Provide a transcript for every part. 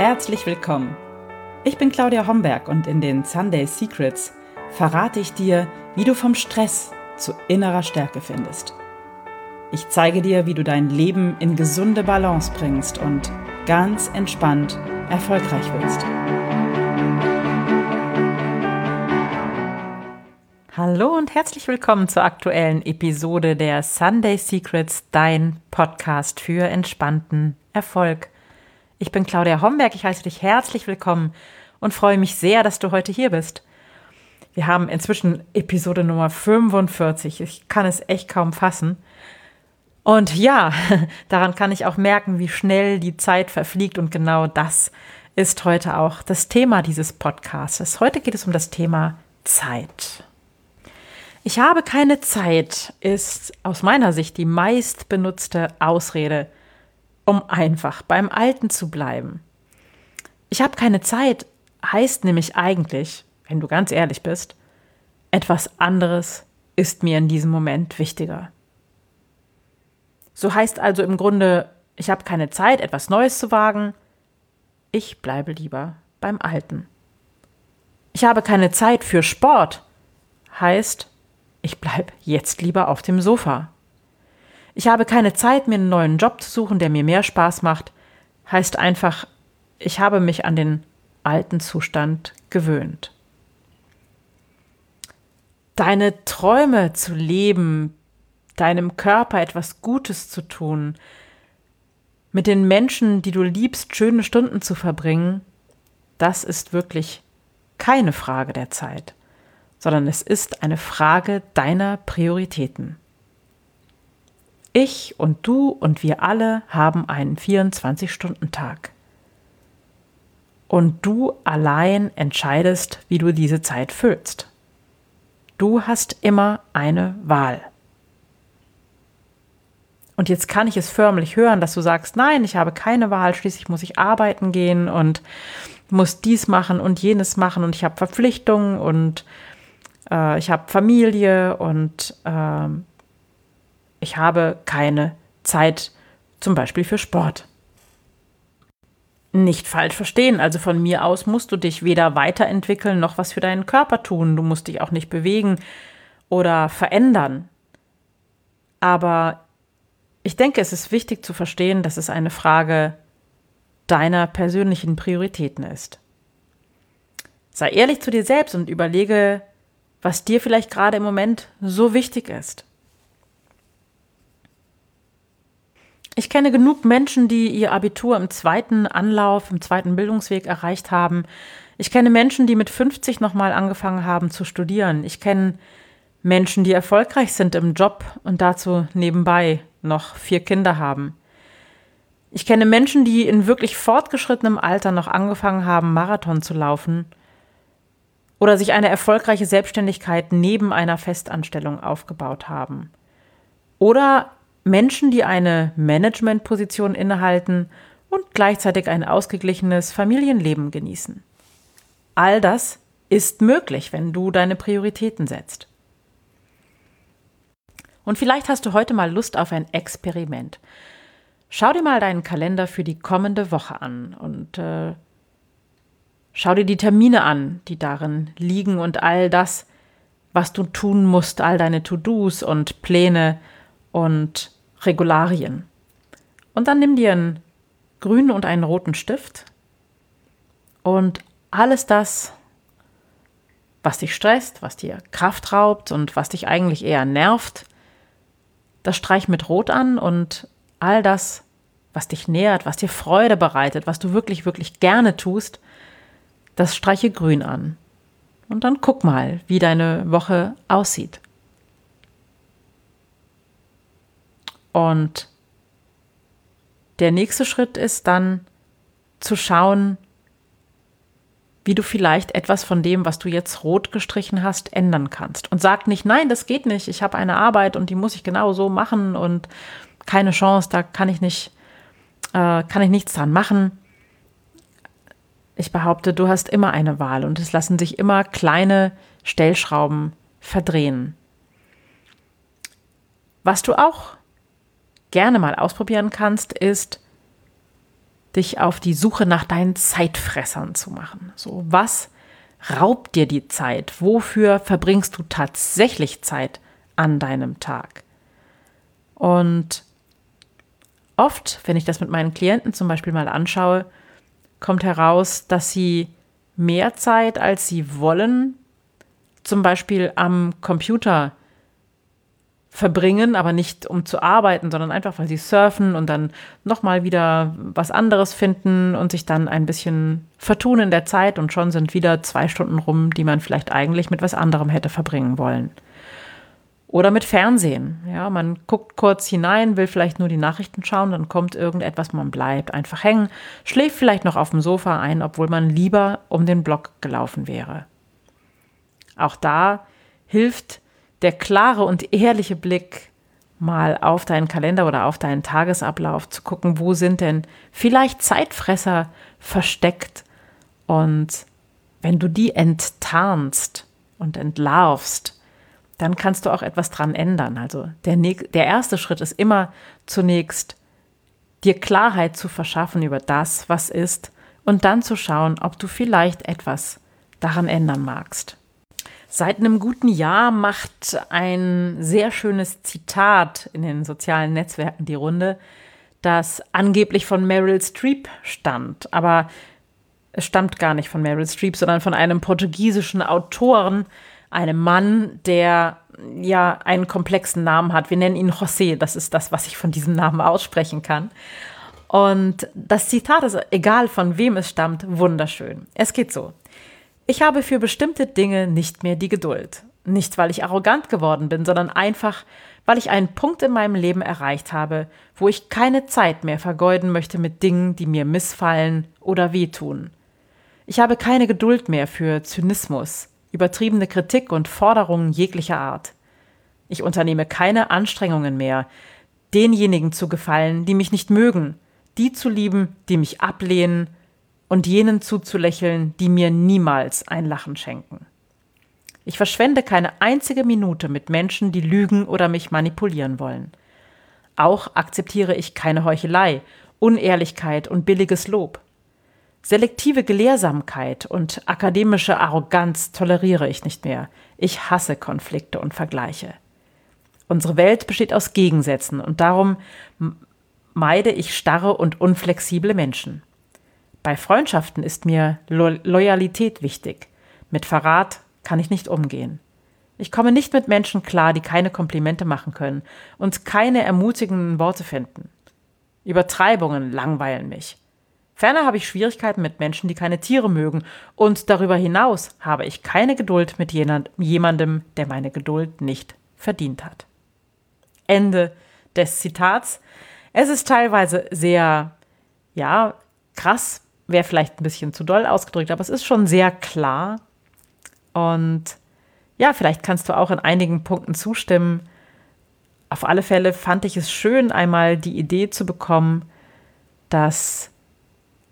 herzlich willkommen. Ich bin Claudia Homberg und in den Sunday Secrets verrate ich dir, wie du vom Stress zu innerer Stärke findest. Ich zeige dir, wie du dein Leben in gesunde Balance bringst und ganz entspannt erfolgreich wirst. Hallo und herzlich willkommen zur aktuellen Episode der Sunday Secrets, dein Podcast für entspannten Erfolg. Ich bin Claudia Homberg, ich heiße dich herzlich willkommen und freue mich sehr, dass du heute hier bist. Wir haben inzwischen Episode Nummer 45. Ich kann es echt kaum fassen. Und ja, daran kann ich auch merken, wie schnell die Zeit verfliegt und genau das ist heute auch das Thema dieses Podcasts. Heute geht es um das Thema Zeit. Ich habe keine Zeit ist aus meiner Sicht die meist benutzte Ausrede, um einfach beim Alten zu bleiben. Ich habe keine Zeit heißt nämlich eigentlich, wenn du ganz ehrlich bist, etwas anderes ist mir in diesem Moment wichtiger. So heißt also im Grunde, ich habe keine Zeit, etwas Neues zu wagen, ich bleibe lieber beim Alten. Ich habe keine Zeit für Sport, heißt, ich bleibe jetzt lieber auf dem Sofa. Ich habe keine Zeit, mir einen neuen Job zu suchen, der mir mehr Spaß macht, heißt einfach, ich habe mich an den alten Zustand gewöhnt. Deine Träume zu leben, deinem Körper etwas Gutes zu tun, mit den Menschen, die du liebst, schöne Stunden zu verbringen, das ist wirklich keine Frage der Zeit, sondern es ist eine Frage deiner Prioritäten. Ich und du und wir alle haben einen 24-Stunden-Tag. Und du allein entscheidest, wie du diese Zeit füllst. Du hast immer eine Wahl. Und jetzt kann ich es förmlich hören, dass du sagst, nein, ich habe keine Wahl, schließlich muss ich arbeiten gehen und muss dies machen und jenes machen und ich habe Verpflichtungen und äh, ich habe Familie und äh, ich habe keine Zeit zum Beispiel für Sport. Nicht falsch verstehen, also von mir aus musst du dich weder weiterentwickeln noch was für deinen Körper tun, du musst dich auch nicht bewegen oder verändern. Aber ich denke, es ist wichtig zu verstehen, dass es eine Frage deiner persönlichen Prioritäten ist. Sei ehrlich zu dir selbst und überlege, was dir vielleicht gerade im Moment so wichtig ist. Ich kenne genug Menschen, die ihr Abitur im zweiten Anlauf, im zweiten Bildungsweg erreicht haben. Ich kenne Menschen, die mit 50 nochmal angefangen haben zu studieren. Ich kenne Menschen, die erfolgreich sind im Job und dazu nebenbei noch vier Kinder haben. Ich kenne Menschen, die in wirklich fortgeschrittenem Alter noch angefangen haben, Marathon zu laufen oder sich eine erfolgreiche Selbstständigkeit neben einer Festanstellung aufgebaut haben. Oder Menschen, die eine Managementposition innehalten und gleichzeitig ein ausgeglichenes Familienleben genießen. All das ist möglich, wenn du deine Prioritäten setzt. Und vielleicht hast du heute mal Lust auf ein Experiment. Schau dir mal deinen Kalender für die kommende Woche an und äh, schau dir die Termine an, die darin liegen und all das, was du tun musst, all deine To-Dos und Pläne und Regularien. Und dann nimm dir einen grünen und einen roten Stift und alles das, was dich stresst, was dir Kraft raubt und was dich eigentlich eher nervt, das streich mit Rot an und all das, was dich nährt, was dir Freude bereitet, was du wirklich, wirklich gerne tust, das streiche grün an. Und dann guck mal, wie deine Woche aussieht. Und der nächste Schritt ist dann zu schauen, wie du vielleicht etwas von dem, was du jetzt rot gestrichen hast, ändern kannst. Und sag nicht, nein, das geht nicht, ich habe eine Arbeit und die muss ich genau so machen und keine Chance, da kann ich nicht, äh, kann ich nichts dran machen. Ich behaupte, du hast immer eine Wahl und es lassen sich immer kleine Stellschrauben verdrehen. Was du auch gerne mal ausprobieren kannst, ist dich auf die Suche nach deinen Zeitfressern zu machen. So, was raubt dir die Zeit? Wofür verbringst du tatsächlich Zeit an deinem Tag? Und oft, wenn ich das mit meinen Klienten zum Beispiel mal anschaue, kommt heraus, dass sie mehr Zeit, als sie wollen, zum Beispiel am Computer verbringen, aber nicht um zu arbeiten, sondern einfach, weil sie surfen und dann nochmal wieder was anderes finden und sich dann ein bisschen vertun in der Zeit und schon sind wieder zwei Stunden rum, die man vielleicht eigentlich mit was anderem hätte verbringen wollen. Oder mit Fernsehen. Ja, man guckt kurz hinein, will vielleicht nur die Nachrichten schauen, dann kommt irgendetwas, man bleibt einfach hängen, schläft vielleicht noch auf dem Sofa ein, obwohl man lieber um den Block gelaufen wäre. Auch da hilft der klare und ehrliche Blick mal auf deinen Kalender oder auf deinen Tagesablauf zu gucken, wo sind denn vielleicht Zeitfresser versteckt und wenn du die enttarnst und entlarvst, dann kannst du auch etwas dran ändern. Also der, der erste Schritt ist immer zunächst dir Klarheit zu verschaffen über das, was ist und dann zu schauen, ob du vielleicht etwas daran ändern magst. Seit einem guten Jahr macht ein sehr schönes Zitat in den sozialen Netzwerken die Runde, das angeblich von Meryl Streep stammt. Aber es stammt gar nicht von Meryl Streep, sondern von einem portugiesischen Autoren, einem Mann, der ja einen komplexen Namen hat. Wir nennen ihn José, das ist das, was ich von diesem Namen aussprechen kann. Und das Zitat ist, egal von wem es stammt, wunderschön. Es geht so. Ich habe für bestimmte Dinge nicht mehr die Geduld. Nicht, weil ich arrogant geworden bin, sondern einfach, weil ich einen Punkt in meinem Leben erreicht habe, wo ich keine Zeit mehr vergeuden möchte mit Dingen, die mir missfallen oder wehtun. Ich habe keine Geduld mehr für Zynismus, übertriebene Kritik und Forderungen jeglicher Art. Ich unternehme keine Anstrengungen mehr, denjenigen zu gefallen, die mich nicht mögen, die zu lieben, die mich ablehnen und jenen zuzulächeln, die mir niemals ein Lachen schenken. Ich verschwende keine einzige Minute mit Menschen, die lügen oder mich manipulieren wollen. Auch akzeptiere ich keine Heuchelei, Unehrlichkeit und billiges Lob. Selektive Gelehrsamkeit und akademische Arroganz toleriere ich nicht mehr. Ich hasse Konflikte und Vergleiche. Unsere Welt besteht aus Gegensätzen und darum meide ich starre und unflexible Menschen. Bei Freundschaften ist mir Lo Loyalität wichtig. Mit Verrat kann ich nicht umgehen. Ich komme nicht mit Menschen klar, die keine Komplimente machen können und keine ermutigenden Worte finden. Übertreibungen langweilen mich. Ferner habe ich Schwierigkeiten mit Menschen, die keine Tiere mögen, und darüber hinaus habe ich keine Geduld mit jemandem, der meine Geduld nicht verdient hat. Ende des Zitats. Es ist teilweise sehr, ja, krass wäre vielleicht ein bisschen zu doll ausgedrückt, aber es ist schon sehr klar. Und ja, vielleicht kannst du auch in einigen Punkten zustimmen. Auf alle Fälle fand ich es schön, einmal die Idee zu bekommen, dass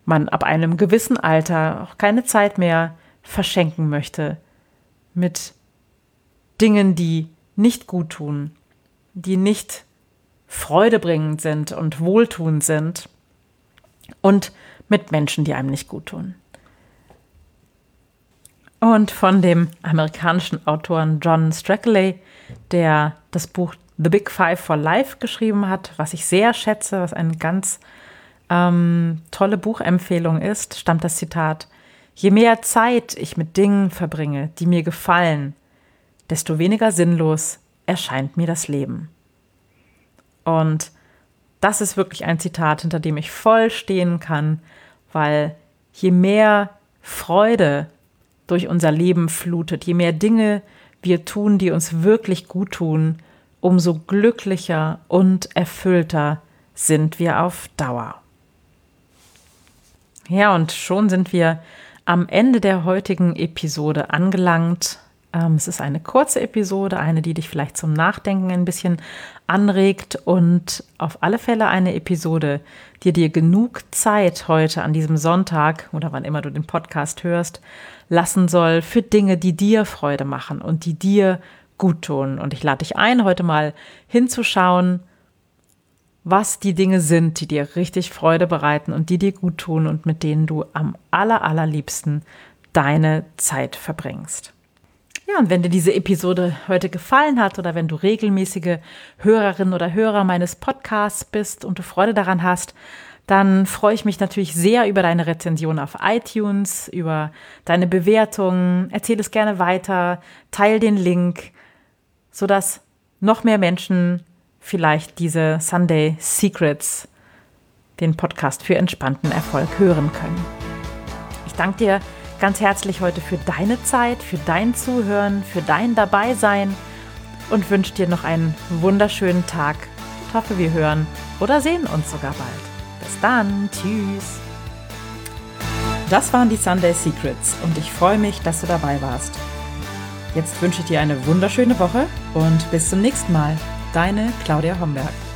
man ab einem gewissen Alter auch keine Zeit mehr verschenken möchte mit Dingen, die nicht gut tun, die nicht freudebringend sind und wohltuend sind und mit Menschen, die einem nicht gut tun. Und von dem amerikanischen Autoren John Strackley, der das Buch The Big Five for Life geschrieben hat, was ich sehr schätze, was eine ganz ähm, tolle Buchempfehlung ist, stammt das Zitat, Je mehr Zeit ich mit Dingen verbringe, die mir gefallen, desto weniger sinnlos erscheint mir das Leben. Und das ist wirklich ein Zitat, hinter dem ich voll stehen kann, weil je mehr Freude durch unser Leben flutet, je mehr Dinge wir tun, die uns wirklich gut tun, umso glücklicher und erfüllter sind wir auf Dauer. Ja, und schon sind wir am Ende der heutigen Episode angelangt. Ähm, es ist eine kurze Episode, eine, die dich vielleicht zum Nachdenken ein bisschen anregt und auf alle Fälle eine Episode, die dir genug Zeit heute an diesem Sonntag oder wann immer du den Podcast hörst, lassen soll für Dinge, die dir Freude machen und die dir gut tun. Und ich lade dich ein, heute mal hinzuschauen, was die Dinge sind, die dir richtig Freude bereiten und die dir gut tun und mit denen du am aller, allerliebsten deine Zeit verbringst. Ja, und wenn dir diese Episode heute gefallen hat oder wenn du regelmäßige Hörerin oder Hörer meines Podcasts bist und du Freude daran hast, dann freue ich mich natürlich sehr über deine Rezension auf iTunes, über deine Bewertungen. Erzähl es gerne weiter, teil den Link, sodass noch mehr Menschen vielleicht diese Sunday Secrets, den Podcast für entspannten Erfolg, hören können. Ich danke dir ganz herzlich heute für deine Zeit, für dein Zuhören, für dein Dabeisein und wünsche dir noch einen wunderschönen Tag. Ich hoffe, wir hören oder sehen uns sogar bald. Bis dann. Tschüss. Das waren die Sunday Secrets und ich freue mich, dass du dabei warst. Jetzt wünsche ich dir eine wunderschöne Woche und bis zum nächsten Mal. Deine Claudia Homberg.